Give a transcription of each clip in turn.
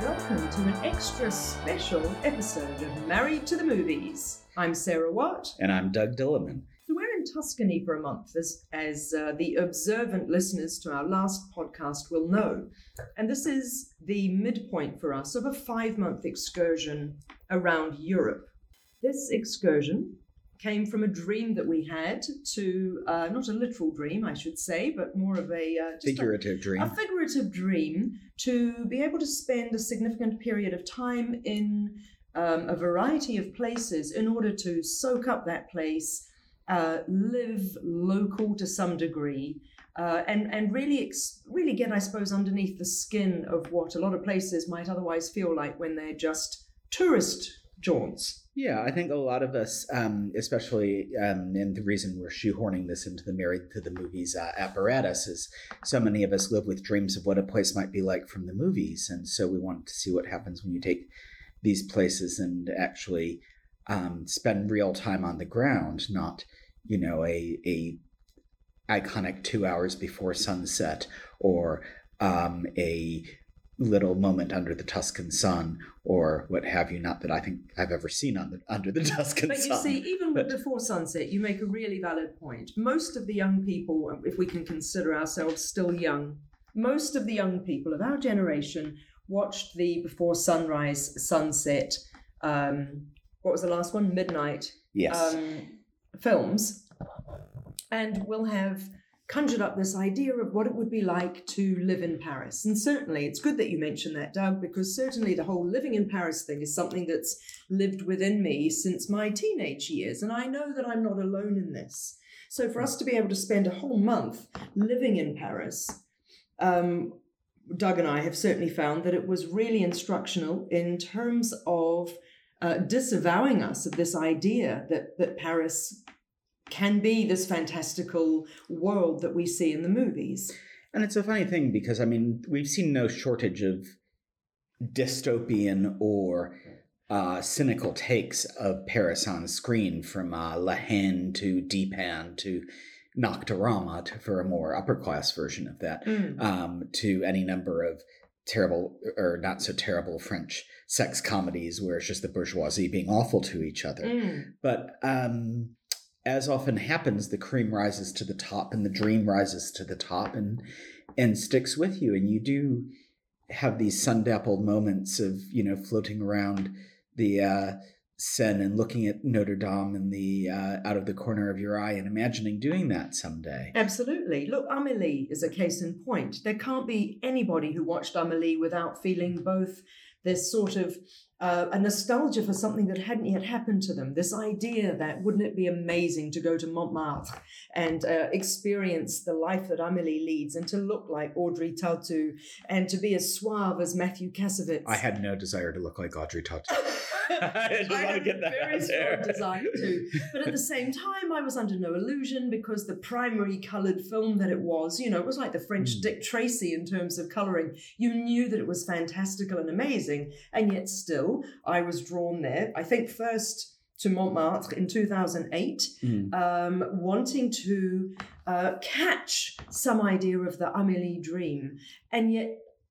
Welcome to an extra special episode of Married to the Movies. I'm Sarah Watt. And I'm Doug Dillerman. We're in Tuscany for a month, as, as uh, the observant listeners to our last podcast will know. And this is the midpoint for us of a five month excursion around Europe. This excursion came from a dream that we had to, uh, not a literal dream, I should say, but more of a uh, just a- Figurative dream. a figurative dream to be able to spend a significant period of time in um, a variety of places in order to soak up that place, uh, live local to some degree, uh, and and really ex- really get, I suppose, underneath the skin of what a lot of places might otherwise feel like when they're just tourist Yeah, I think a lot of us, um, especially, um, and the reason we're shoehorning this into the Married to the Movies uh, apparatus is so many of us live with dreams of what a place might be like from the movies. And so we want to see what happens when you take these places and actually um, spend real time on the ground, not, you know, a, a iconic two hours before sunset or um, a little moment under the Tuscan sun or what have you. Not that I think I've ever seen on the, under the Tuscan But sun. But you see, even but- before sunset, you make a really valid point. Most of the young people, if we can consider ourselves still young, most of the young people of our generation watched the before sunrise, sunset. Um, what was the last one? Midnight yes. um, films, and will have conjured up this idea of what it would be like to live in Paris. And certainly, it's good that you mentioned that, Doug, because certainly the whole living in Paris thing is something that's lived within me since my teenage years. And I know that I'm not alone in this. So for us to be able to spend a whole month living in Paris, um, Doug and I have certainly found that it was really instructional in terms of uh, disavowing us of this idea that, that Paris can be this fantastical world that we see in the movies. And it's a funny thing because, I mean, we've seen no shortage of dystopian or uh, cynical takes of Paris on screen, from uh, La Haine to Dheepan to Nocturama to, for a more upper class version of that, um, to any number of terrible or not so terrible French sex comedies where it's just the bourgeoisie being awful to each other. Mm. But um, as often happens, the cream rises to the top, and the dream rises to the top, and and sticks with you. And you do have these sun-dappled moments of you know floating around the uh, Seine and looking at Notre Dame in the uh, out of the corner of your eye, and imagining doing that someday. Absolutely. Look, Amelie is a case in point. There can't be anybody who watched Amelie without feeling both this sort of uh, a nostalgia for something that hadn't yet happened to them. This idea that wouldn't it be amazing to go to Montmartre and uh, experience the life that Amelie leads and to look like Audrey Tautou and to be as suave as Mathieu Kassovitz. I had no desire to look like Audrey Tautou. I just I want to had get that very strong there. desire to, but at the same time, I was under no illusion because the primary coloured film that it was, you know, it was like the French Mm. Dick Tracy in terms of colouring. You knew that it was fantastical and amazing, and yet still, I was drawn there. I think first to Montmartre in 2008, Mm. um, wanting to uh, catch some idea of the Amélie dream. And yet,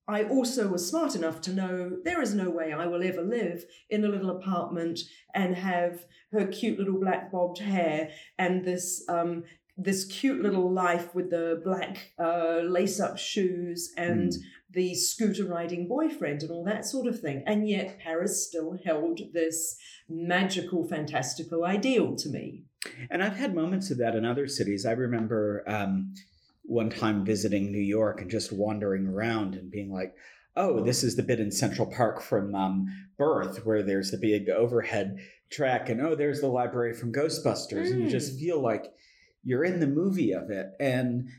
I also was smart enough to know there is no way I will ever live in a little apartment and have her cute little black bobbed hair and this um, this cute little life with the black uh, lace up shoes and Mm. The scooter riding boyfriend and all that sort of thing. And yet, Paris still held this magical, fantastical ideal to me. And I've had moments of that in other cities. I remember um, one time visiting New York and just wandering around and being like, oh, this is the bit in Central Park from um, Birth where there's the big overhead track, and oh, there's the library from Ghostbusters. And you just Mm. feel like you're in the movie of it. And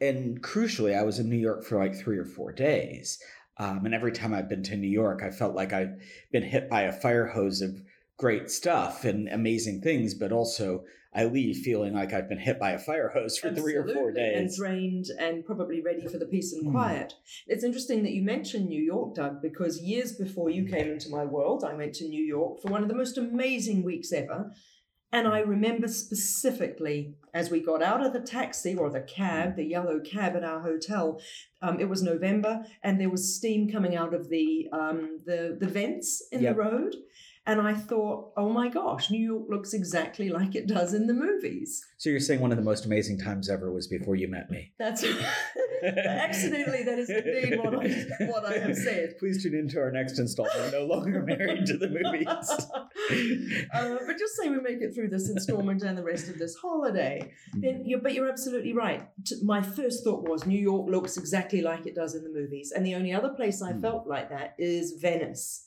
and crucially, I was in New York for like three or four days. Um, and every time I've been to New York, I felt like I've been hit by a fire hose of great stuff and amazing things, but also I leave feeling like I've been hit by a fire hose for three or four Absolutely, And days. drained and probably ready for the peace and Mm. quiet. It's interesting that you mentioned New York, Doug, because years before you came into my world, I went to New York for one of the most amazing weeks ever. And I remember specifically as we got out of the taxi or the cab, the yellow cab at our hotel, um, it was November and there was steam coming out of the um, the, the vents in Yep. the road. And I thought, oh my gosh, New York looks exactly like it does in the movies. So you're saying one of the most amazing times ever was before you met me. That's accidentally that is indeed what I what I have said. Please tune into our next installment. No longer married to the movies. uh, but just say we make it through this installment and the rest of this holiday. Then, you but you're absolutely right. My first thought was New York looks exactly like it does in the movies, and the only other place I Mm. felt like that is Venice.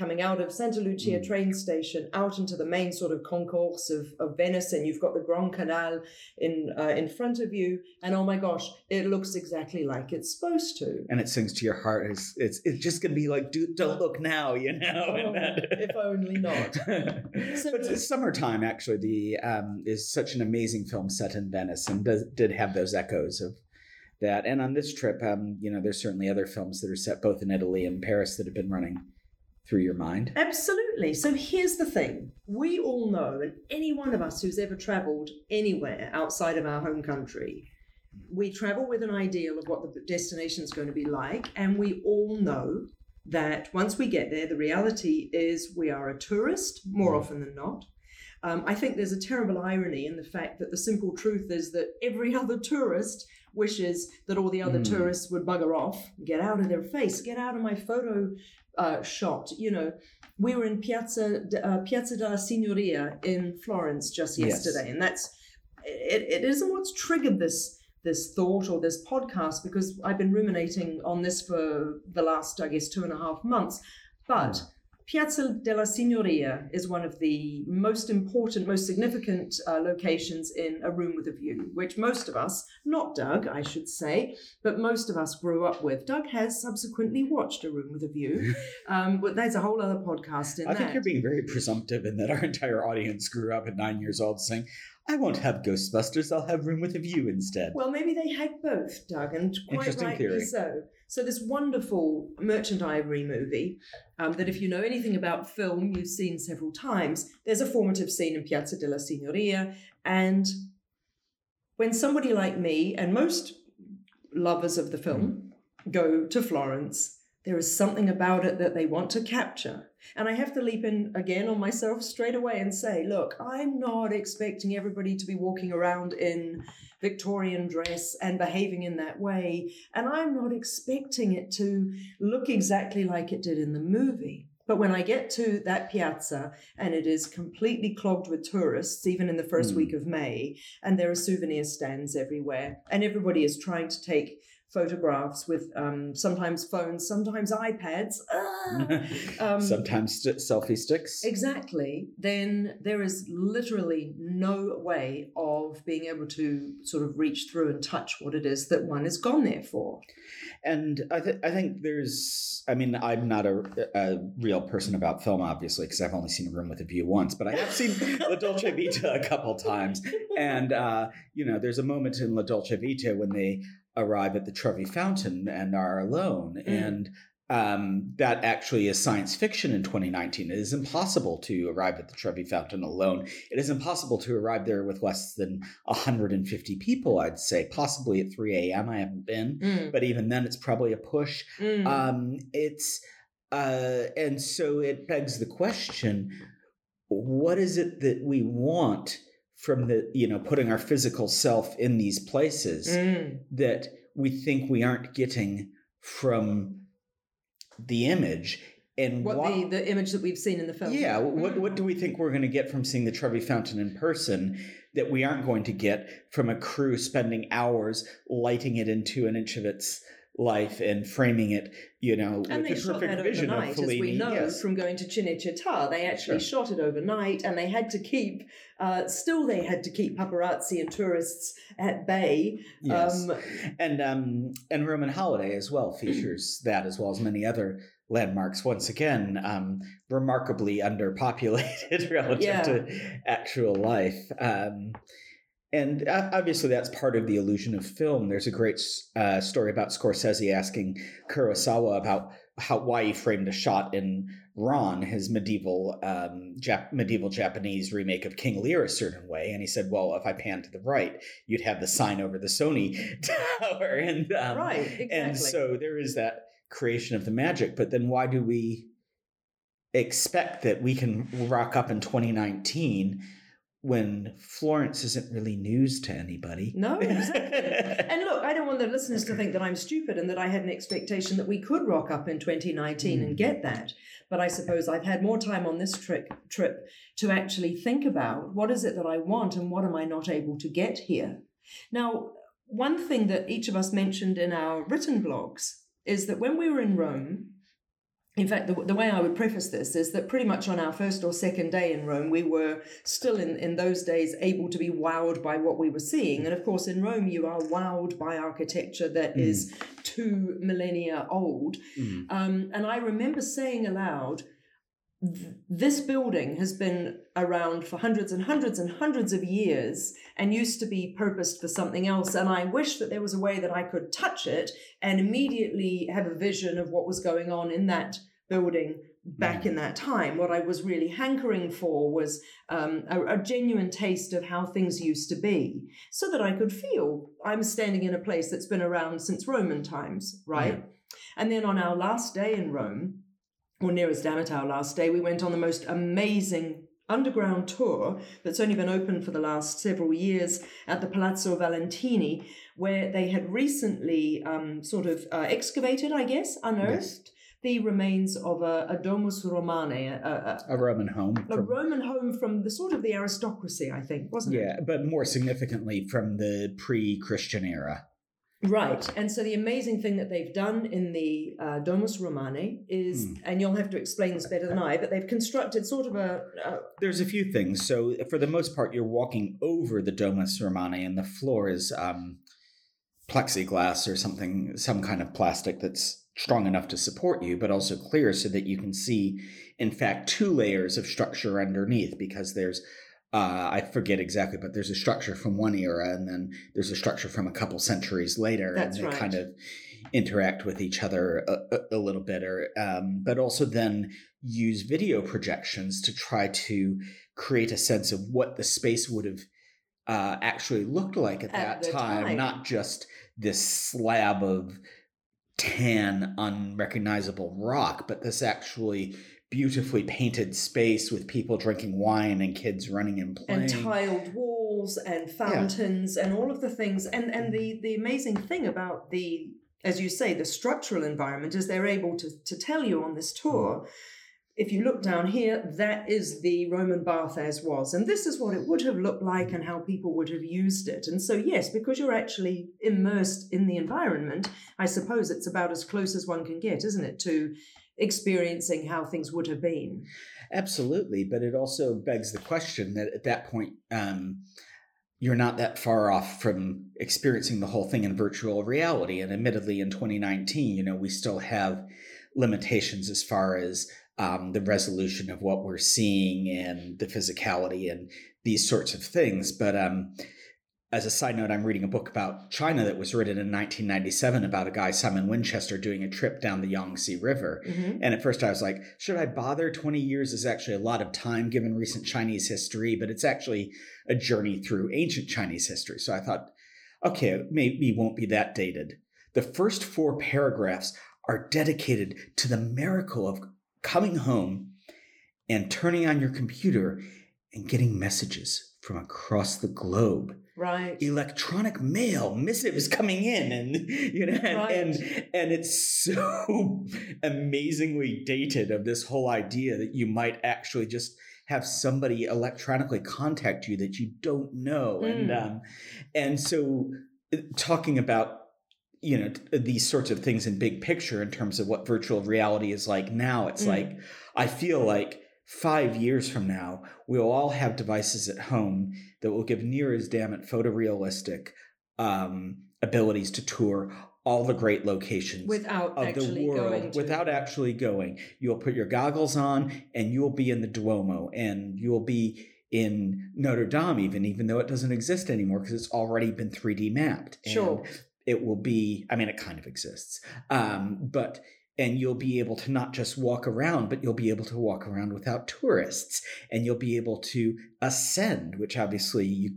Coming out of Santa Lucia Mm. train station out into the main sort of concourse of, of Venice, and you've got the Grand Canal in uh, in front of you, and oh my gosh, it looks exactly like it's supposed to. and it sings to your heart. It's it's, it's just gonna be like, dude, don't look now, you know. Oh, if only not. So- but it's summertime actually the um, is such an amazing film set in Venice and does, did have those echoes of that. And on this trip, um, you know, there's certainly other films that are set both in Italy and Paris that have been running through your mind. Absolutely. So here's the thing we all know, and any one of us who's ever traveled anywhere outside of our home country, we travel with an ideal of what the destination is going to be like, and we all know that once we get there, the reality is we are a tourist more Mm. often than not. Um, I think there's a terrible irony in the fact that the simple truth is that every other tourist wishes that all the other Mm. tourists would bugger off, get out of their face, get out of my photo uh, shot. You know, we were in Piazza uh, Piazza della Signoria in Florence just Yes. yesterday, and that's it, it isn't what's triggered this this thought or this podcast because I've been ruminating on this for the last, I guess, two and a half months. But Piazza della Signoria is one of the most important, most significant uh, locations in A Room with a View, which most of us, not Doug, I should say, but most of us grew up with. Doug has subsequently watched A Room with a View. Um, but there's a whole other podcast in there. I that. think you're being very presumptive in that our entire audience grew up at nine years old saying, I won't have Ghostbusters, I'll have Room with a View instead. Well, maybe they had both, Doug, and quite Interesting rightly theory. so. So, this wonderful Merchant Ivory movie, um, that if you know anything about film, you've seen several times, there's a formative scene in Piazza della Signoria. And when somebody like me, and most lovers of the film, go to Florence, there is something about it that they want to capture. And I have to leap in again on myself straight away and say, look, I'm not expecting everybody to be walking around in Victorian dress and behaving in that way. And I'm not expecting it to look exactly like it did in the movie. But when I get to that piazza and it is completely clogged with tourists, even in the first Hmm. week of May, and there are souvenir stands everywhere, and everybody is trying to take photographs with um, sometimes phones, sometimes iPads. Ah! Um, Sometimes st- selfie sticks. Exactly. Then there is literally no way of being able to sort of reach through and touch what it is that one has gone there for. And I, th- I think there's, I mean, I'm not a, a real person about film, obviously, because I've only seen A Room with a View once, but I have seen La Dolce Vita a couple times. And, uh, you know, there's a moment in La Dolce Vita when they arrive at the Trevi Fountain and are alone. Mm. And um, that actually is science fiction in 2019. It is impossible to arrive at the Trevi Fountain alone. It is impossible to arrive there with less than 150 people, I'd say, possibly at 3 a.m. I haven't been Mm, but even then it's probably a push mm. um it's uh and so it begs the question what is it that we want from the you know putting our physical self in these places Mm. that we think we aren't getting from the image and What why- the, the image that we've seen in the film. yeah, what Mm. what do we think we're going to get from seeing the Trevi Fountain in person that we aren't going to get from a crew spending hours lighting it into an inch of its life and framing it, you know, And with they the shot perfect vision overnight, of as we know yes. from going to Cinecittà. They actually Sure. shot it overnight, and they had to keep. Uh, still, they had to keep paparazzi and tourists at bay. yes. Um, and um and Roman Holiday as well features that as well as many other landmarks once again um remarkably underpopulated relative Yeah. to actual life um and uh, obviously that's part of the illusion of film there's a great uh, story about Scorsese asking Kurosawa about how why he framed a shot in Ran his medieval um, Jap- medieval Japanese remake of King Lear a certain way, and he said, "Well, if I pan to the right, you'd have the sign over the Sony tower." And um, right, exactly. and so there is that creation of the magic. But then why do we expect that we can rock up in 2019 when Florence isn't really news to anybody? No, exactly. and look, I don't want the listeners to think that I'm stupid and that I had an expectation that we could rock up in 2019 and get hmm. that. But I suppose I've had more time on this trip trip to actually think about what is it that I want and what am I not able to get here. Now, one thing that each of us mentioned in our written blogs is that when we were in Rome, in fact, the, the way I would preface this is that pretty much on our first or second day in Rome, we were still in, in those days able to be wowed by what we were seeing. And of course, in Rome, you are wowed by architecture that mm. is two millennia old. Mm. Um, and I remember saying aloud, this building has been around for hundreds and hundreds and hundreds of years and used to be purposed for something else. And I wish that there was a way that I could touch it and immediately have a vision of what was going on in that building back in that time. What I was really hankering for was um, a, a, genuine taste of how things used to be, so that I could feel I'm standing in a place that's been around since Roman times, right? Yeah. And then on our last day in Rome, or nearest damn it, our last day, we went on the most amazing underground tour that's only been open for the last several years at the Palazzo Valentini, where they had recently um, sort of uh, excavated, I guess, unearthed. Yes. The remains of a, a domus romane, a, a, a Roman home, a from, Roman home from the sort of the aristocracy, I think, wasn't yeah, it? Yeah, but more significantly from the pre-Christian era. Right. And so the amazing thing that they've done in the uh, Domus Romane is, mm. and you'll have to explain this better than I, but they've constructed sort of a, a. There's a few things. So for the most part, you're walking over the Domus Romane, and the floor is um, plexiglass or something, some kind of plastic that's strong enough to support you, but also clear so that you can see, in fact, two layers of structure underneath because there's uh, I forget exactly, but there's a structure from one era, and then there's a structure from a couple centuries later, That's and they right. kind of interact with each other a, a, little bit, or um, but also then use video projections to try to create a sense of what the space would have uh, actually looked like at, at that time, time, not just this slab of tan, unrecognizable rock, but this actually beautifully painted space with people drinking wine and kids running and playing. and tiled walls and fountains yeah. and all of the things. And and the mm-hmm. the amazing thing about the as you say the structural environment is they're able to to tell you on this mm-hmm. tour if you look down here that is the roman bath as was and this is what it would have looked like and how people would have used it and so yes because you're actually immersed in the environment i suppose it's about as close as one can get isn't it to experiencing how things would have been. Absolutely, but it also begs the question that at that point, um, you're not that far off from experiencing the whole thing in virtual reality. And admittedly, in 2019, you know, we still have limitations as far as um, the resolution of what we're seeing and the physicality and these sorts of things. But um, as a side note, I'm reading a book about China that was written in 1997 about a guy, Simon Winchester, doing a trip down the Yangtze River. Mm-hmm. And at first I was like, should I bother? 20 years is actually a lot of time given recent Chinese history, but it's actually a journey through ancient Chinese history. So I thought, okay, maybe won't be that dated. The first four paragraphs are dedicated to the miracle of coming home and turning on your computer and getting messages from across the globe right electronic mail missives coming in and you know and, right. and and it's so amazingly dated of this whole idea that you might actually just have somebody electronically contact you that you don't know mm. and um and so uh, talking about you know these sorts of things in big picture in terms of what virtual reality is like now it's mm. like i feel like five years from now, we'll all have devices at home that will give near as damn it photorealistic um, abilities to tour all the great locations without of the world without actually going. You'll put your goggles on and you'll be in the Duomo and you'll be in Notre Dame even even though it doesn't exist anymore because it's already been 3D mapped. Sure. It will be I mean it kind of exists. Um, but and you'll be able to not just walk around, but you'll be able to walk around without tourists, and you'll be able to ascend, which obviously you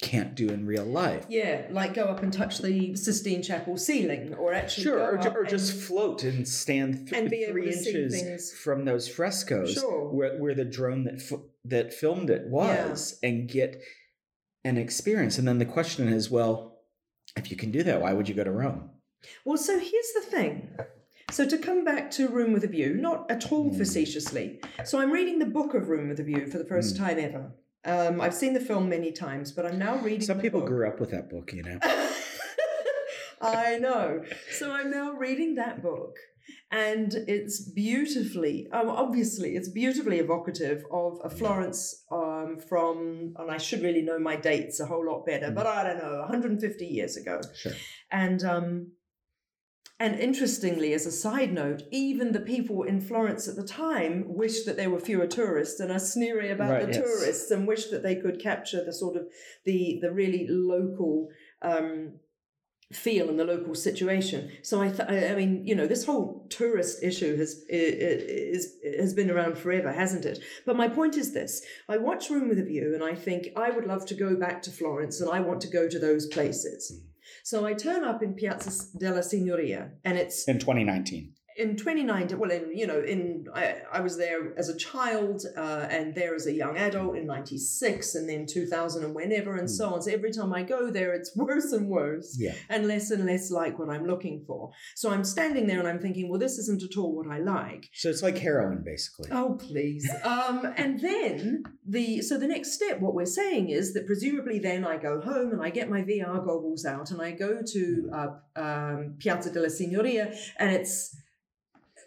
can't do in real life. Yeah, like go up and touch the Sistine Chapel ceiling, or actually Sure, go or, or just float and stand th- and three inches from those frescoes Sure. where, where the drone that f- that filmed it was, and get an experience. And then the question is, well, if you can do that, why would you go to Rome? Well, so here's the thing. So to come back to Room with a View, not at all Mm. facetiously. So I'm reading the book of Room with a View for the first Mm. time ever. Um, I've seen the film many times, but I'm now reading. Some people book. grew up with that book, you know. I know. So I'm now reading that book, and it's beautifully, um, obviously, it's beautifully evocative of a Florence um, from, and I should really know my dates a whole lot better, but I don't know, 150 years ago. Sure. And um, and interestingly, as a side note, even the people in Florence at the time wished that there were fewer tourists and are sneery about Right, the yes. tourists and wish that they could capture the sort of the the really local um, feel and the local situation. So I, th- I mean, you know, this whole tourist issue has i- i- is has been around forever, hasn't it? But my point is this: I watch Room with a View, and I think I would love to go back to Florence, and I want to go to those places. So I turn up in Piazza della Signoria, and it's In 2019. In 2019 well in you know in i, I was there as a child uh, and there as a young adult in 96 and then 2000 and whenever and so on so every time i go there it's worse and worse Yeah. and less and less like what i'm looking for so i'm standing there and i'm thinking well this isn't at all what i like So it's like heroin, basically. Oh please. Um, and then the so the next step, what we're saying is that presumably then I go home and I get my VR goggles out and I go to uh, um, Piazza della Signoria and it's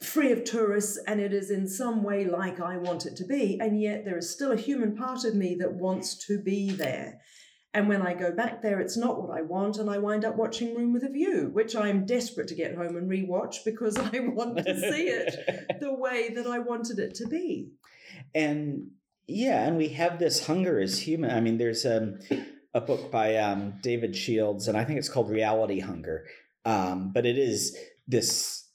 free of tourists and it is in some way like I want it to be, and yet there is still a human part of me that wants to be there. And when I go back there, it's not what I want, and I wind up watching Room with a View, which I'm desperate to get home and rewatch because I want to see it the way that I wanted it to be. and yeah, and we have this hunger as human. I mean, there's um, a book by um, David Shields, and I think it's called Reality Hunger. Um, but it is this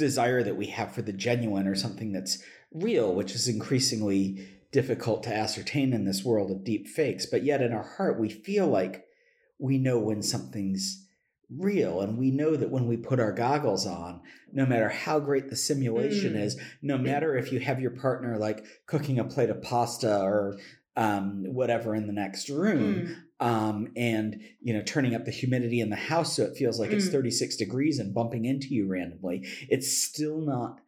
desire that we have for the genuine or something that's real, which is increasingly difficult to ascertain in this world of deep fakes. But yet, in our heart, we feel like we know when something's real, and we know that when we put our goggles on, no matter how great the simulation Mm. is, no matter if you have your partner like cooking a plate of pasta or um, whatever in the next room, Mm. Um, and you know turning up the humidity in the house so it feels like it's Mm. 36 degrees and bumping into you randomly, it's still not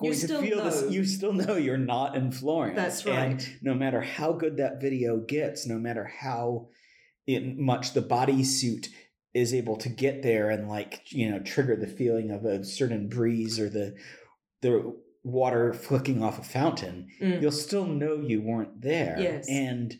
You going to still feel this. You still know you're not in Florence. That's And right. no matter how good that video gets, no matter how much the bodysuit is able to get there and like you know trigger the feeling of a certain breeze or the the water flicking off a fountain, Mm. you'll still know you weren't there. Yes. And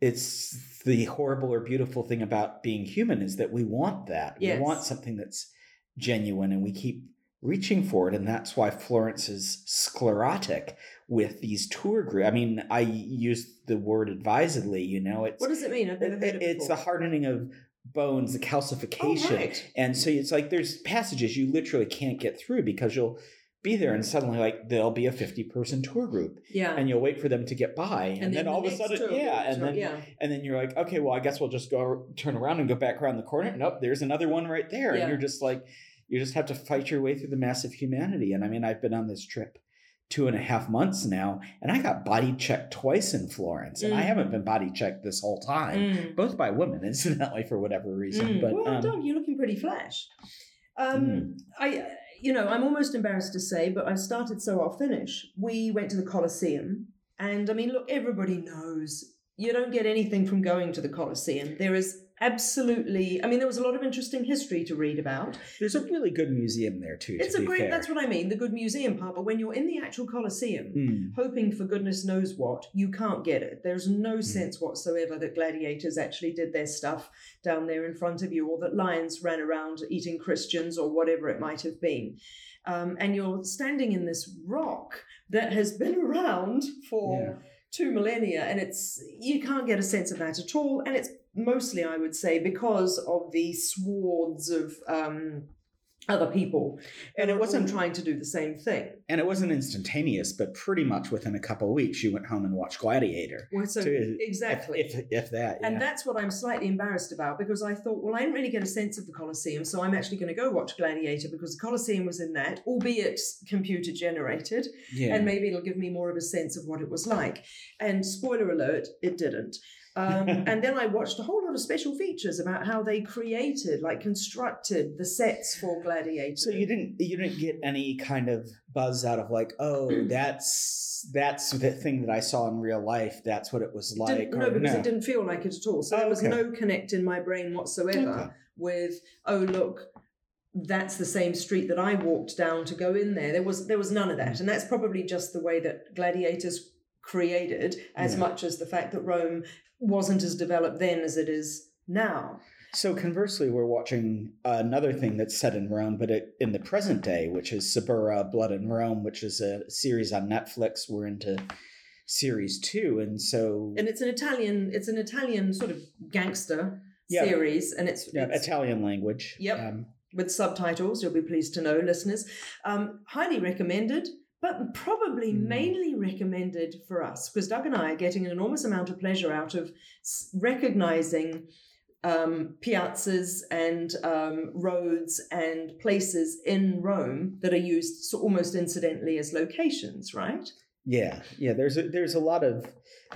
it's the horrible or beautiful thing about being human is that we want that. Yes. We want something that's genuine and we keep reaching for it. And that's why Florence is sclerotic with these tour groups. I mean, I use the word advisedly, you know, it's What does it mean? I've never heard it it's the hardening of bones, the Oh, calcification. right. And so it's like there's passages you literally can't get through because you'll be there and suddenly like there'll be a 50 person tour group Yeah. and you'll wait for them to get by and, then, the all of a sudden tour yeah and then yeah. and then you're like okay well i guess we'll just go turn around and go back around the corner nope there's another one right there Yeah. and you're just like you just have to fight your way through the mass of humanity and i mean i've been on this trip two and a half months now and i got body checked twice in florence and i Mm. haven't been body checked this whole time Mm. both by women incidentally for whatever reason Mm. but well um, done. You're looking pretty flash. Um, Mm. I, you know, I'm almost embarrassed to say, but I've started, so I'll finish. We went to the Colosseum, and I mean, look, everybody knows you don't get anything from going to the Colosseum. There is absolutely, I mean, there was a lot of interesting history to read about. there's a really good museum there too It's to a great, fair. that's what I mean, the good museum part. But when you're in the actual Colosseum, Mm. hoping for goodness knows what, you can't get it. There's no Mm. sense whatsoever that gladiators actually did their stuff down there in front of you, or that lions ran around eating Christians, or whatever it might have been. Um, and you're standing in this rock that has been around for Yeah. two millennia, and it's you can't get a sense of that at all. And it's mostly, I would say, because of the swards of um, other people And it who are all wasn't trying to do the same thing. and it wasn't instantaneous, but pretty much within a couple of weeks, you went home and watched Gladiator. Well, so To- exactly. If if that, And yeah. that's what I'm slightly embarrassed about because I thought, well, I didn't really get a sense of the Colosseum, so I'm actually going to go watch Gladiator because the Colosseum was in that, albeit computer generated, yeah. and maybe it'll give me more of a sense of what it was like. And spoiler alert, it didn't. Um, and then I watched a whole lot of special features about how they created, like constructed the sets for Gladiator. So you didn't you didn't get any kind of buzz out of like, oh, that's that's the thing that I saw in real life. That's what it was like. didn't, or no, because no. it didn't feel like it at all. So Oh, there was okay. no connect in my brain whatsoever Okay. with, oh look, that's the same street that I walked down to go in there. There was there was none of that, and that's probably just the way that gladiators created, as Yeah. much as the fact that Rome wasn't as developed then as it is now. So conversely, we're watching another thing that's set in Rome, but it, in the present day, which is Suburra Blood in Rome, which is a series on Netflix. We're into series two, and so And it's an Italian, it's an Italian sort of gangster Yeah. series, and it's, yeah, it's Italian language. Yep. Um, with subtitles. You'll be pleased to know, listeners. Um, highly recommended, but probably Mm. mainly recommended for us because Doug and I are getting an enormous amount of pleasure out of recognizing um, piazzas and um, roads and places in Rome that are used so almost incidentally as locations, right? Yeah, yeah. There's a, there's a lot of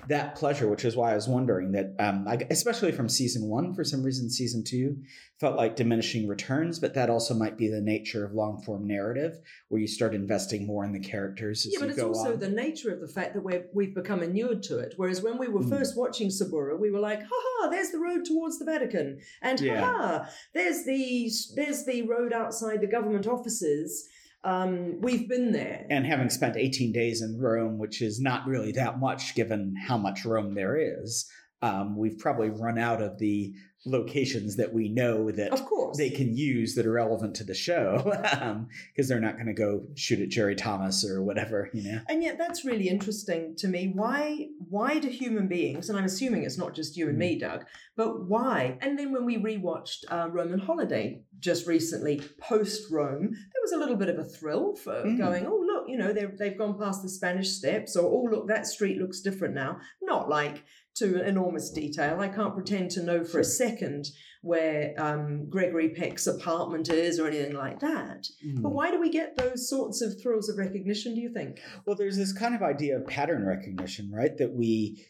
that pleasure, which is why I was wondering that, um, I, especially from season one, for some reason, season two felt like diminishing returns, but that also might be the nature of long form narrative, where you start investing more in the characters as Yeah, but it's also on. the nature of the fact that we're, we've become inured to it. Whereas when we were Mm. first watching Suburra, we were like, "Ha ha! There's the road towards the Vatican," and Yeah. "Ha ha! There's the there's the road outside the government offices." Um, we've been there. and having spent 18 days in Rome, which is not really that much given how much Rome there is, um, we've probably run out of the locations that we know that of course, they can use that are relevant to the show because they're not going to go shoot at Jerry Thomas or whatever, you know. And yet that's really interesting to me. Why why do human beings, and I'm assuming it's not just you and me, Doug, but why? And then when we rewatched uh, Roman Holiday just recently, post Rome, there was a little bit of a thrill for Mm. going, oh you know, they've they've gone past the Spanish Steps, or oh look, that street looks different now. Not like to enormous detail. I can't pretend to know for a second where um, Gregory Peck's apartment is or anything like that. Hmm. But why do we get those sorts of thrills of recognition? Do you think? Well, there's this kind of idea of pattern recognition, right? That we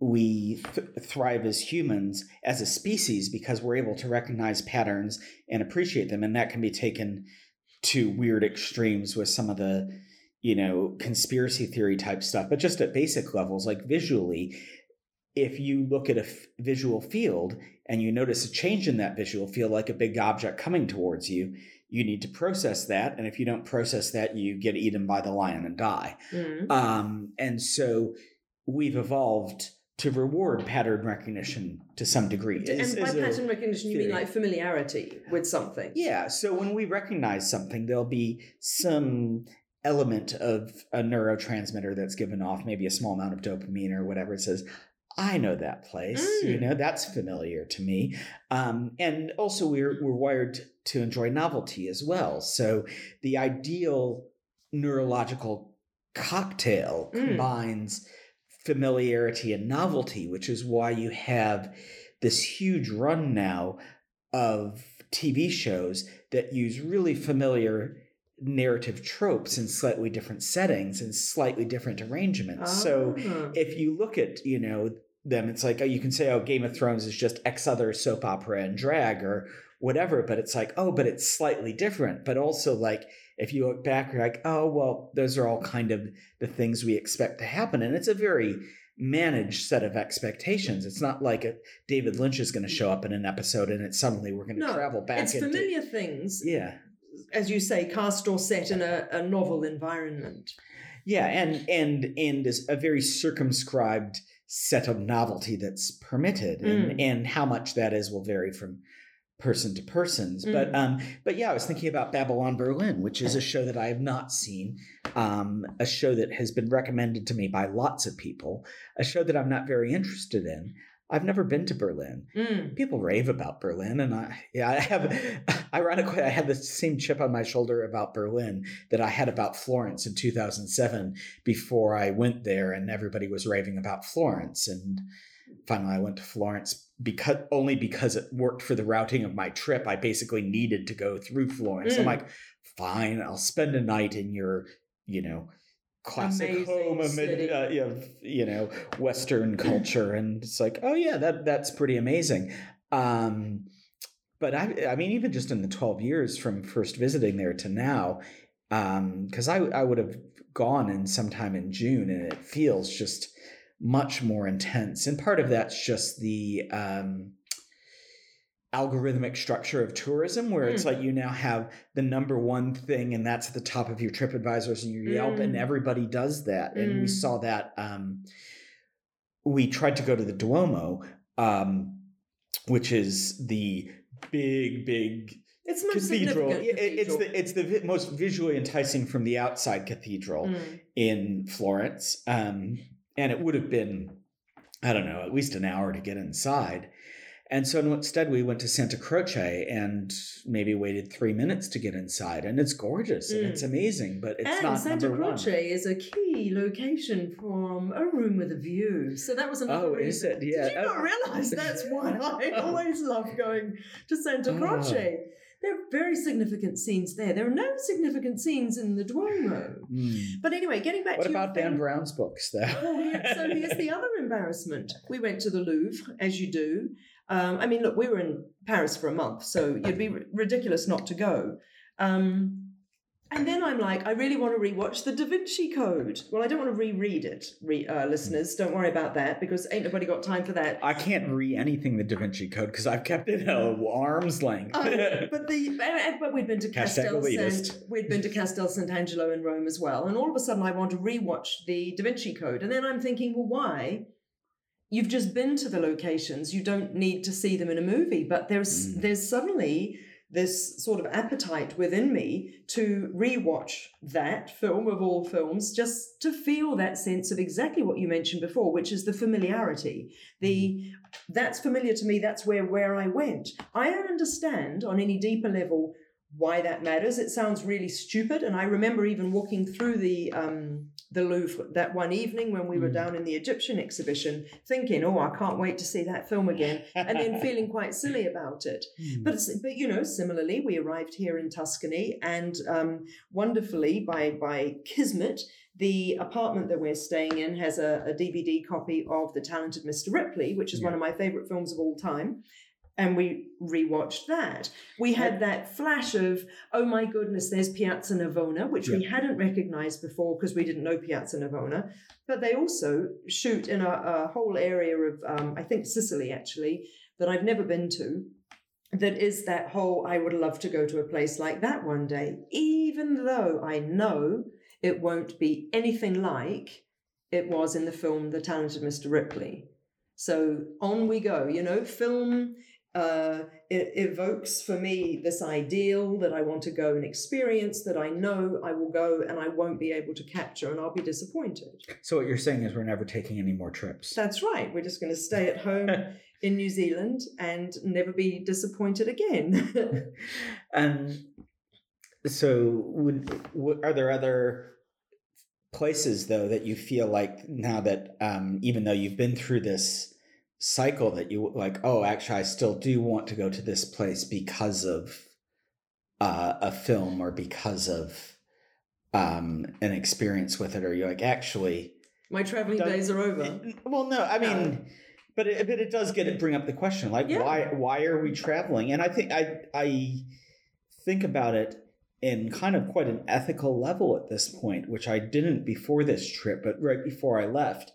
we th- thrive as humans as a species because we're able to recognize patterns and appreciate them, and that can be taken to weird extremes with some of the you know conspiracy theory type stuff. But just at basic levels, like visually, if you look at a f- visual field and you notice a change in that visual field, like a big object coming towards you, you need to process that. And if you don't process that, you get eaten by the lion and die. Mm. Um, and so we've evolved to reward pattern recognition to some degree. Is- and by is pattern recognition, you mean like familiarity with something? yeah. So when we recognize something, there'll be some element of a neurotransmitter that's given off, maybe a small amount of dopamine or whatever. It says, I know that place. You Mm. know, that's familiar to me. Um, and also, we're, we're wired to enjoy novelty as well. So the ideal neurological cocktail Mm. combines familiarity and novelty, which is why you have this huge run now of TV shows that use really familiar narrative tropes in slightly different settings and slightly different arrangements. So Ah. if you look at, you know, them, it's like, oh, you can say, oh, Game of Thrones is just X other soap opera and drag or whatever, but it's like, oh, but it's slightly different. But also, like, if you look back, you're like, oh, well, those are all kind of the things we expect to happen. And it's a very managed set of expectations. It's not like a, David Lynch is going to show up in an episode and it's suddenly we're going to No, travel back it's into. familiar things, Yeah. As you say, cast or set in a, a novel environment. Yeah, and and and is a very circumscribed set of novelty that's permitted, and and how much that is will vary from person to persons. But Mm. um, but yeah, I was thinking about Babylon Berlin, which is a show that I have not seen, um, a show that has been recommended to me by lots of people, a show that I'm not very interested in. I've never been to Berlin. Mm. People rave about Berlin, and I, yeah, I have. Ironically, I had the same chip on my shoulder about Berlin that I had about Florence in 2007 before I went there, and everybody was raving about Florence. And finally, I went to Florence because only because it worked for the routing of my trip. I basically needed to go through Florence. I'm Mm. like, fine, I'll spend a night in your, you know, classic Amazing home amid, city. uh, you, know, Western culture, and it's like, oh yeah, that that's pretty amazing. Um, but I, I mean, even just in the twelve years from first visiting there to now, because I I would have gone in sometime in June, and it feels just much more intense, and part of that's just the um, algorithmic structure of tourism where it's Mm. like you now have the number one thing and that's at the top of your TripAdvisors and your Yelp and Mm. everybody does that. And we Mm. saw that um, we tried to go to the Duomo, um, which is the big, big It's the most cathedral. It's the it's the most visually enticing from the outside cathedral Mm. in Florence. Um, and it would have been, I don't know, at least an hour to get inside. And so instead, we went to Santa Croce and maybe waited three minutes to get inside. And it's gorgeous and it's amazing, but it's and not Santa number Croce one. is a key location from a room with a view. So that was another Oh, is reason. it? Yeah. Did you not Oh. realize that's why I always love going to Santa Oh. Croce? There are very significant scenes there. There are no significant scenes in the Duomo. Hmm. But anyway, getting back What to about Dan thing- Brown's books, though? Well, so here's the other embarrassment. We went to the Louvre, as you do. Um, I mean, look, we were in Paris for a month, so you'd be r- ridiculous not to go. Um, and then I'm like, I really want to rewatch the Da Vinci Code. Well, I don't want to reread it, re- uh, listeners. Don't worry about that because ain't nobody got time for that. I can't read anything the Da Vinci Code because I've kept it at arm's length. Oh, but the but- we'd been to Castel Sant, we'd been to Castel Sant'Angelo in Rome as well, and all of a sudden I want to rewatch the Da Vinci Code, and then I'm thinking, well, why? You've just been to the locations; you don't need to see them in a movie. But there's Mm. there's suddenly this sort of appetite within me to rewatch that film of all films, just to feel that sense of exactly what you mentioned before, which is the familiarity. The that's familiar to me. That's where where I went. I don't understand on any deeper level why that matters. It sounds really stupid, and I remember even walking through the um, the Louvre that one evening when we were Mm. down in the Egyptian exhibition, thinking, "Oh, I can't wait to see that film again," and then feeling quite silly about it. Hmm. But but you know, similarly, we arrived here in Tuscany, and um, wonderfully by by kismet, the apartment that we're staying in has a, a DVD copy of The Talented Mr. Ripley, which is one of my favorite films of all time. And we rewatched that. We had that flash of, oh my goodness, there's Piazza Navona, which we hadn't recognized before because we didn't know Piazza Navona. But they also shoot in a, a whole area of, um, I think Sicily actually, that I've never been to that is that whole I would love to go to a place like that one day, even though I know it won't be anything like it was in the film The Talented Mr. Ripley. So on we go, you know, film uh, it evokes for me this ideal that I want to go and experience that I know I will go and I won't be able to capture and I'll be disappointed. So what you're saying is we're never taking any more trips. That's right. We're just going to stay at home in New Zealand and never be disappointed again. And so, would, would are there other places though that you feel like now that um, even though you've been through this cycle that you like, oh, actually, I still do want to go to this place because of uh, a film or because of um, an experience with it, or you're like, actually, My traveling days are over. well, no, I mean, but it, but it does get it bring up the question, like Yeah. why why are we traveling? And I think I I think about it in kind of quite an ethical level at this point, which I didn't before this trip, but right before I left,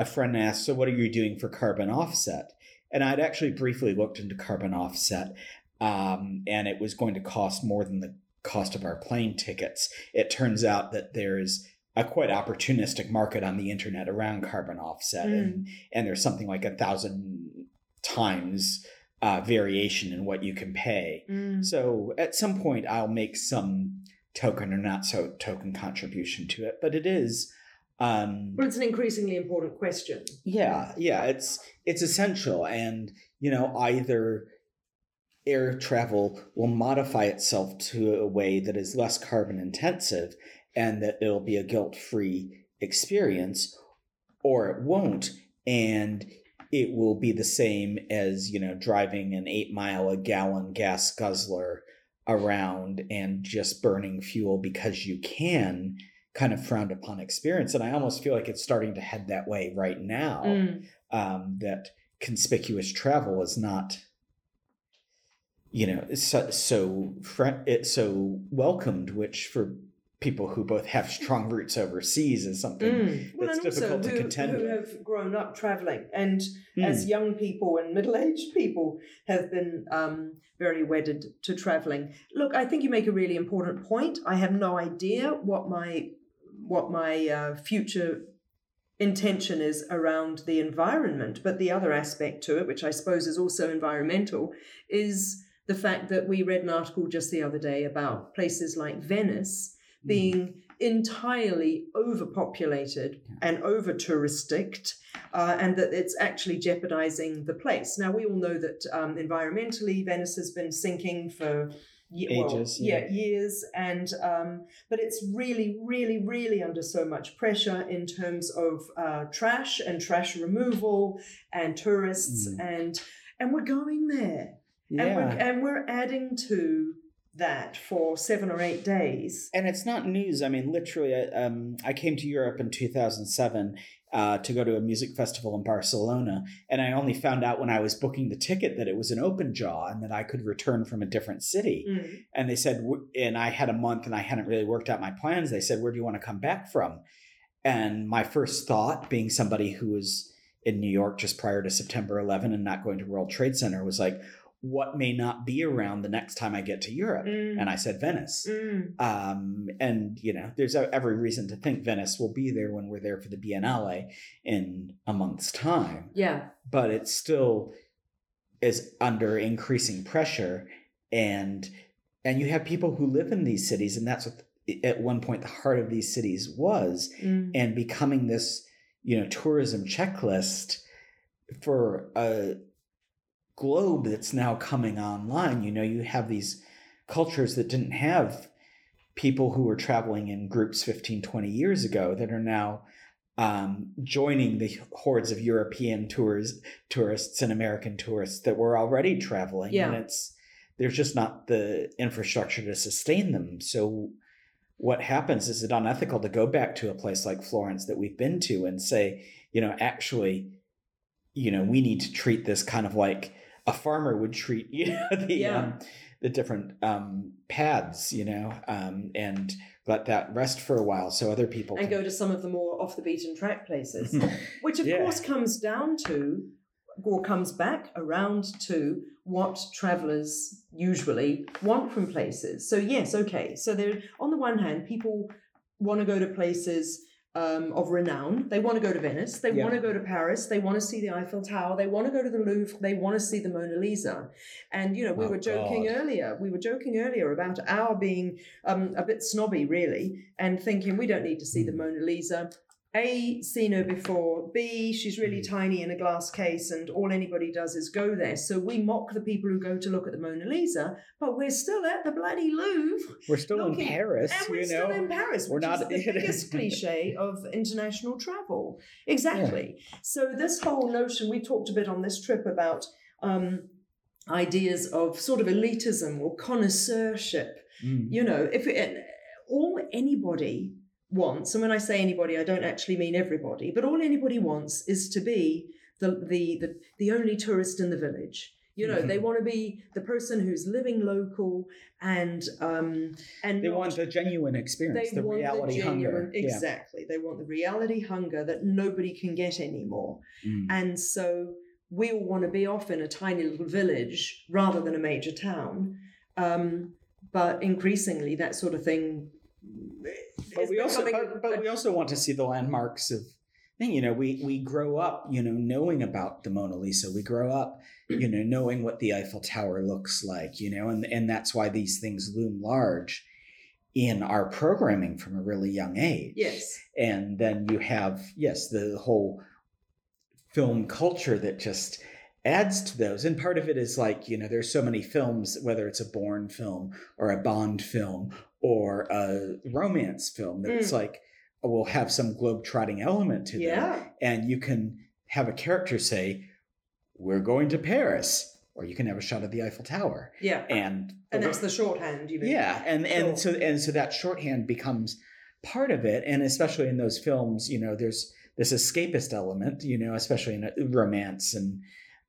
a friend asked, "So what are you doing for carbon offset?" And I'd actually briefly looked into carbon offset, um, and it was going to cost more than the cost of our plane tickets. It turns out that there's a quite opportunistic market on the internet around carbon offset, and, and there's something like a thousand times uh, variation in what you can pay. Mm. So at some point, I'll make some token or not so token contribution to it, but it is Um, Well, it's an increasingly important question. yeah, yeah, it's it's essential, and you know either air travel will modify itself to a way that is less carbon intensive, and that it'll be a guilt free experience, or it won't, and it will be the same as you know driving an eight mile a gallon gas guzzler around and just burning fuel because you can kind of frowned upon experience and i almost feel like it's starting to head that way right now Mm. um, that conspicuous travel is not you know so so fr- it's so welcomed which for people who both have strong roots overseas is something Mm. Well, that's also difficult to who, contend who with. have grown up traveling and as Hmm. young people and middle-aged people have been um, very wedded to traveling. Look, I think you make a really important point. I have no idea what my what my uh, future intention is around the environment, but the other aspect to it, which I suppose is also environmental, is the fact that we read an article just the other day about places like Venice Hmm. being entirely overpopulated and over touristic, uh, and that it's actually jeopardizing the place. Now, we all know that um, environmentally, Venice has been sinking for ye- well, Ages, yeah. yeah. years, and um, but it's really, really, really under so much pressure in terms of uh, trash and trash removal and tourists, Mm. and and we're going there, and yeah we're and we're adding to that for seven or eight days. and it's not news. I mean, literally, I- um, I came to Europe in 2007 uh, to go to a music festival in Barcelona, and I only found out when I was booking the ticket that it was an open jaw and that I could return from a different city. Mm. And they said, and I had a month and I hadn't really worked out my plans. They said, "Where do you want to come back from?" And my first thought, being somebody who was in New York just prior to September 11 and not going to World Trade Center, was like, "What may not be around the next time I get to Europe?" Mm. And I said, "Venice." Mm. Um, and you know, there's every reason to think Venice will be there when we're there for the Biennale in a month's time. Yeah. But it still is under increasing pressure, and and you have people who live in these cities, and that's what at one point the heart of these cities was, Mm. and becoming this you know tourism checklist for a globe that's now coming online. You know you have these cultures that didn't have people who were traveling in groups 15 20 years ago that are now um, joining the hordes of european tours tourists and american tourists that were already traveling. Yeah. and it's there's just not the infrastructure to sustain them. So what happens is it unethical to go back to a place like Florence that we've been to and say, you know, actually, you know, we need to treat this kind of like a farmer would treat, you know, the Yeah. um, the different um, pads, you know, um, and let that rest for a while so other people and can go to some of the more off the beaten track places, which of Yeah. course comes down to or comes back around to what travelers usually want from places. So yes, okay. So there on the one hand, people want to go to places um, of renown. They want to go to Venice. They Yeah. want to go to Paris. They want to see the Eiffel Tower. They want to go to the Louvre. They want to see the Mona Lisa. And you know, we Oh, were joking God. earlier. We were joking earlier about our being um, a bit snobby, really, and thinking we don't need to see the Mona Lisa. A, seen her before. B, she's really tiny in a glass case, and all anybody does is go there. So we mock the people who go to look at the Mona Lisa, but we're still at the bloody Louvre, we're still looking- in Paris, and we're you know. still in Paris, We're which not- is the biggest cliche of international travel. Exactly. So this whole notion, we talked a bit on this trip about um, ideas of sort of elitism or connoisseurship Mm. you know if it, all anybody wants and when i say anybody i don't actually mean everybody but all anybody wants is to be the the the, the only tourist in the village you know they want to be the person who's living local and um and They not- want the genuine experience, they the want reality the hunger. genuine, Yeah. exactly they want the reality hunger that nobody can get anymore Mm. and so we all want to be off in a tiny little village rather than a major town. Um, but increasingly, that sort of thing. But we also but, but we also want to see the landmarks of thing you know we we grow up you know knowing about the mona lisa we grow up you know knowing what the eiffel tower looks like you know and and that's why these things loom large in our programming from a really young age. Yes. And then you have, yes, the whole film culture that just adds to those. And part of it is like, you know, there's so many films, whether it's a Bourne film or a Bond film or a romance film, that's Mm. like, will have some globe-trotting element to them. And you can have a character say, We're going to Paris. Or you can have a shot of the Eiffel Tower. Yeah. And And that's the shorthand, you mean? yeah, and and Sure. so and so that shorthand becomes part of it, and especially in those films, you know, there's this escapist element, you know, especially in romance and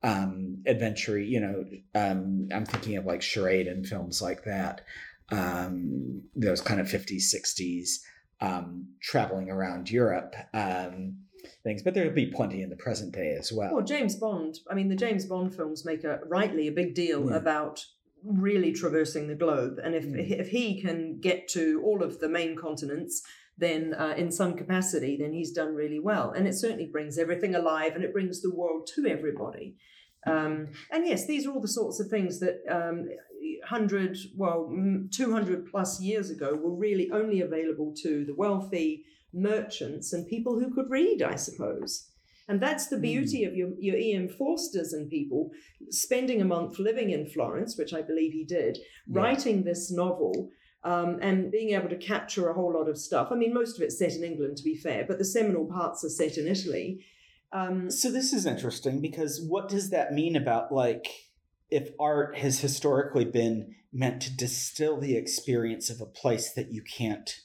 um, adventure. You know, um, I'm thinking of like charade and films like that. Um, those kind of 50s, 60s, um, traveling around Europe um, things, but there'll be plenty in the present day as well. Well, James Bond. I mean, the James Bond films make a rightly a big deal Yeah. about really traversing the globe, and if Mm. if he can get to all of the main continents, then uh, in some capacity, then he's done really well, and it certainly brings everything alive, and it brings the world to everybody. Um, and yes, these are all the sorts of things that um, hundred, well, two hundred plus years ago were really only available to the wealthy merchants and people who could read, I suppose. And that's the beauty of your, your E.M. Forsters and people spending a month living in Florence, which I believe he did, Yeah. writing this novel um, and being able to capture a whole lot of stuff. I mean, most of it's set in England, to be fair, but the seminal parts are set in Italy. Um, So this is interesting because what does that mean about like if art has historically been meant to distill the experience of a place that you can't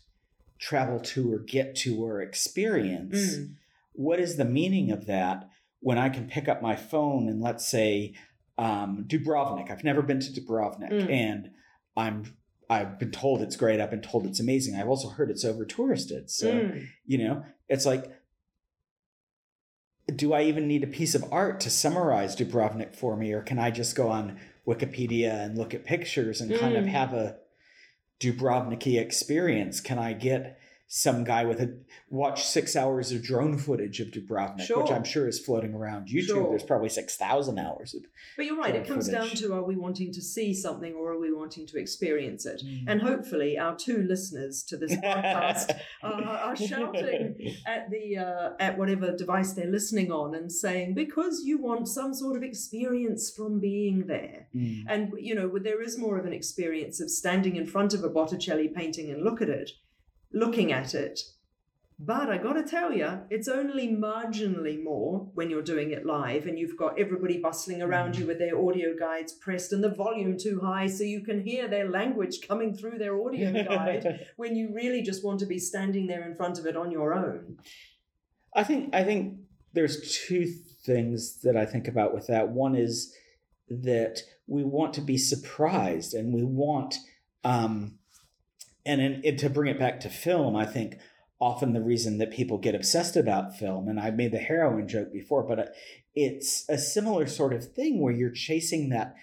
travel to or get to or experience? mm, What is the meaning of that when I can pick up my phone and let's say um, Dubrovnik? I've never been to Dubrovnik Mm. and I'm I've been told it's great. I've been told it's amazing. I've also heard it's over touristed. So mm. you know it's like do i even need a piece of art to summarize dubrovnik for me or can i just go on wikipedia and look at pictures and kind of Mm. have a dubrovniki experience can i get some guy with a watch six hours of drone footage of dubrovnik which i'm sure is floating around youtube Sure. there's probably 6000 hours of But you're right, it comes down to are we wanting to see something or are we wanting to experience it? Mm. And hopefully, our two listeners to this podcast are, are shouting at the uh, at whatever device they're listening on and saying because you want some sort of experience from being there. Mm. And you know, there is more of an experience of standing in front of a Botticelli painting and look at it, looking at it. But I got to tell you, it's only marginally more when you're doing it live and you've got everybody bustling around you with their audio guides pressed and the volume too high so you can hear their language coming through their audio guide when you really just want to be standing there in front of it on your own. I think I think there's two things that I think about with that. One is that we want to be surprised, and we want, um, and in, and to bring it back to film, I think often the reason that people get obsessed about film, and I made the heroin joke before, but uh, it's a similar sort of thing where you're chasing that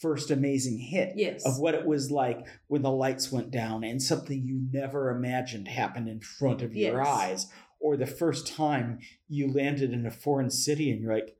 first amazing hit Yes. of what it was like when the lights went down and something you never imagined happened in front of your Yes. eyes or the first time you landed in a foreign city and you're like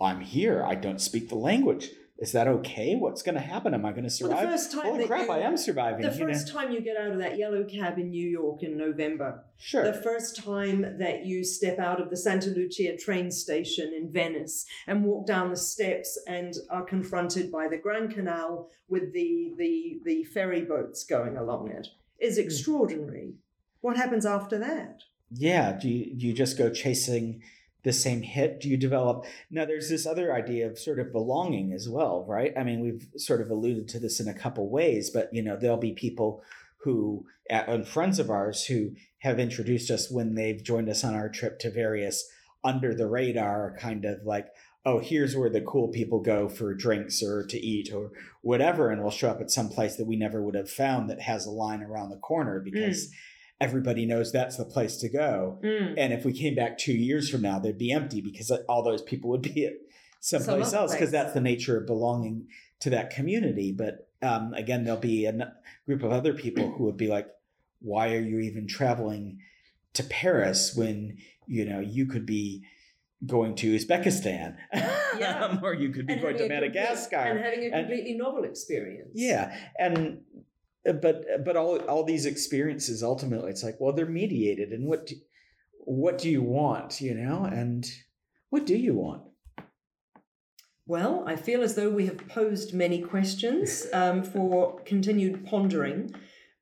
i'm here i don't speak the language is that okay what's going to happen am i going to survive? Well, the first time holy crap you- i am surviving The you know? first time you get out of that yellow cab in New York in November, sure the first time that you step out of the Santa Lucia train station in Venice and walk down the steps and are confronted by the Grand Canal with the the the ferry boats going along it is Hmm. extraordinary. What happens after that? yeah do you, do you just go chasing the same hit do you develop? Now there's this other idea of sort of belonging as well right? I mean we've sort of alluded to this in a couple ways but you know there'll be people who and friends of ours who have introduced us when they've joined us on our trip to various under the radar kind of like oh here's where the cool people go for drinks or to eat or whatever and we'll show up at some place that we never would have found that has a line around the corner because hmm. Everybody knows that's the place to go and if we came back two years from now, they'd be empty because all those people would be at someplace Some else because that's the nature of belonging to that community. But um, again, there'll be a n- group of other people who would be like, "Why are you even traveling to Paris when you know you could be going to Uzbekistan, Yeah. or you could be And going to a complete- Madagascar?" and having a And- completely novel experience. Yeah, and but but all all these experiences ultimately, it's like, well, they're mediated, and what do, what do you want, you know, and what do you want? Well, I feel as though we have posed many questions um, for continued pondering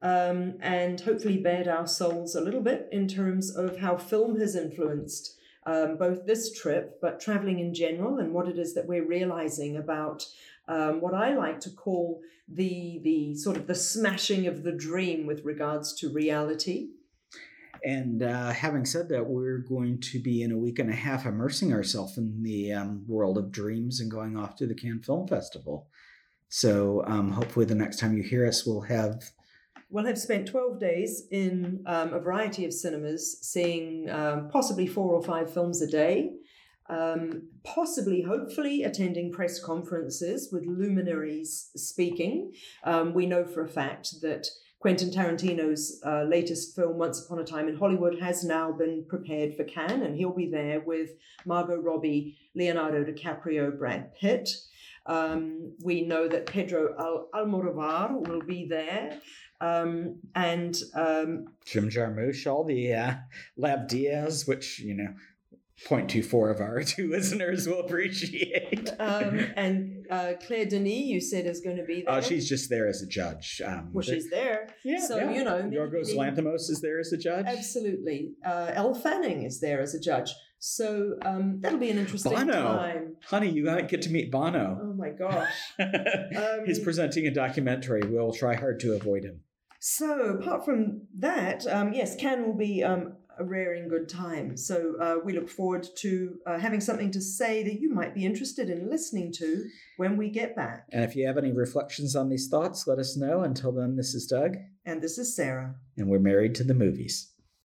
um, and hopefully bared our souls a little bit in terms of how film has influenced um, both this trip, but traveling in general, and what it is that we're realizing about um, what I like to call the the sort of the smashing of the dream with regards to reality. And uh, having said that, we're going to be in a week and a half immersing ourselves in the um, world of dreams and going off to the Cannes Film Festival. So um, hopefully, the next time you hear us, we'll have We'll have spent 12 days in um, a variety of cinemas, seeing um, possibly four or five films a day, um, possibly, hopefully, attending press conferences with luminaries speaking. Um, we know for a fact that Quentin Tarantino's uh, latest film, Once Upon a Time in Hollywood, has now been prepared for Cannes, and he'll be there with Margot Robbie, Leonardo DiCaprio, Brad Pitt. Um, we know that Pedro Al- Almodovar will be there. Um, and um, Jim Jarmusch, all the uh, Lav Diaz, which, you know, 0.24 of our two listeners will appreciate. um, and uh, Claire Denis, you said, is going to be there. Oh, she's just there as a judge. Um, well, she's there. Yeah. So, yeah. you know. Yorgos Lanthimos is there as a judge. Absolutely. Uh, Elle Fanning is there as a judge. So um, that'll be an interesting Bono. time. Honey, you might get to meet Bono. Oh my gosh. Um, He's presenting a documentary. We'll try hard to avoid him. So, apart from that, um, yes, Cannes will be um, a rare and good time. So, uh, we look forward to uh, having something to say that you might be interested in listening to when we get back. And if you have any reflections on these thoughts, let us know. Until then, this is Doug. And this is Sarah. And we're married to the movies.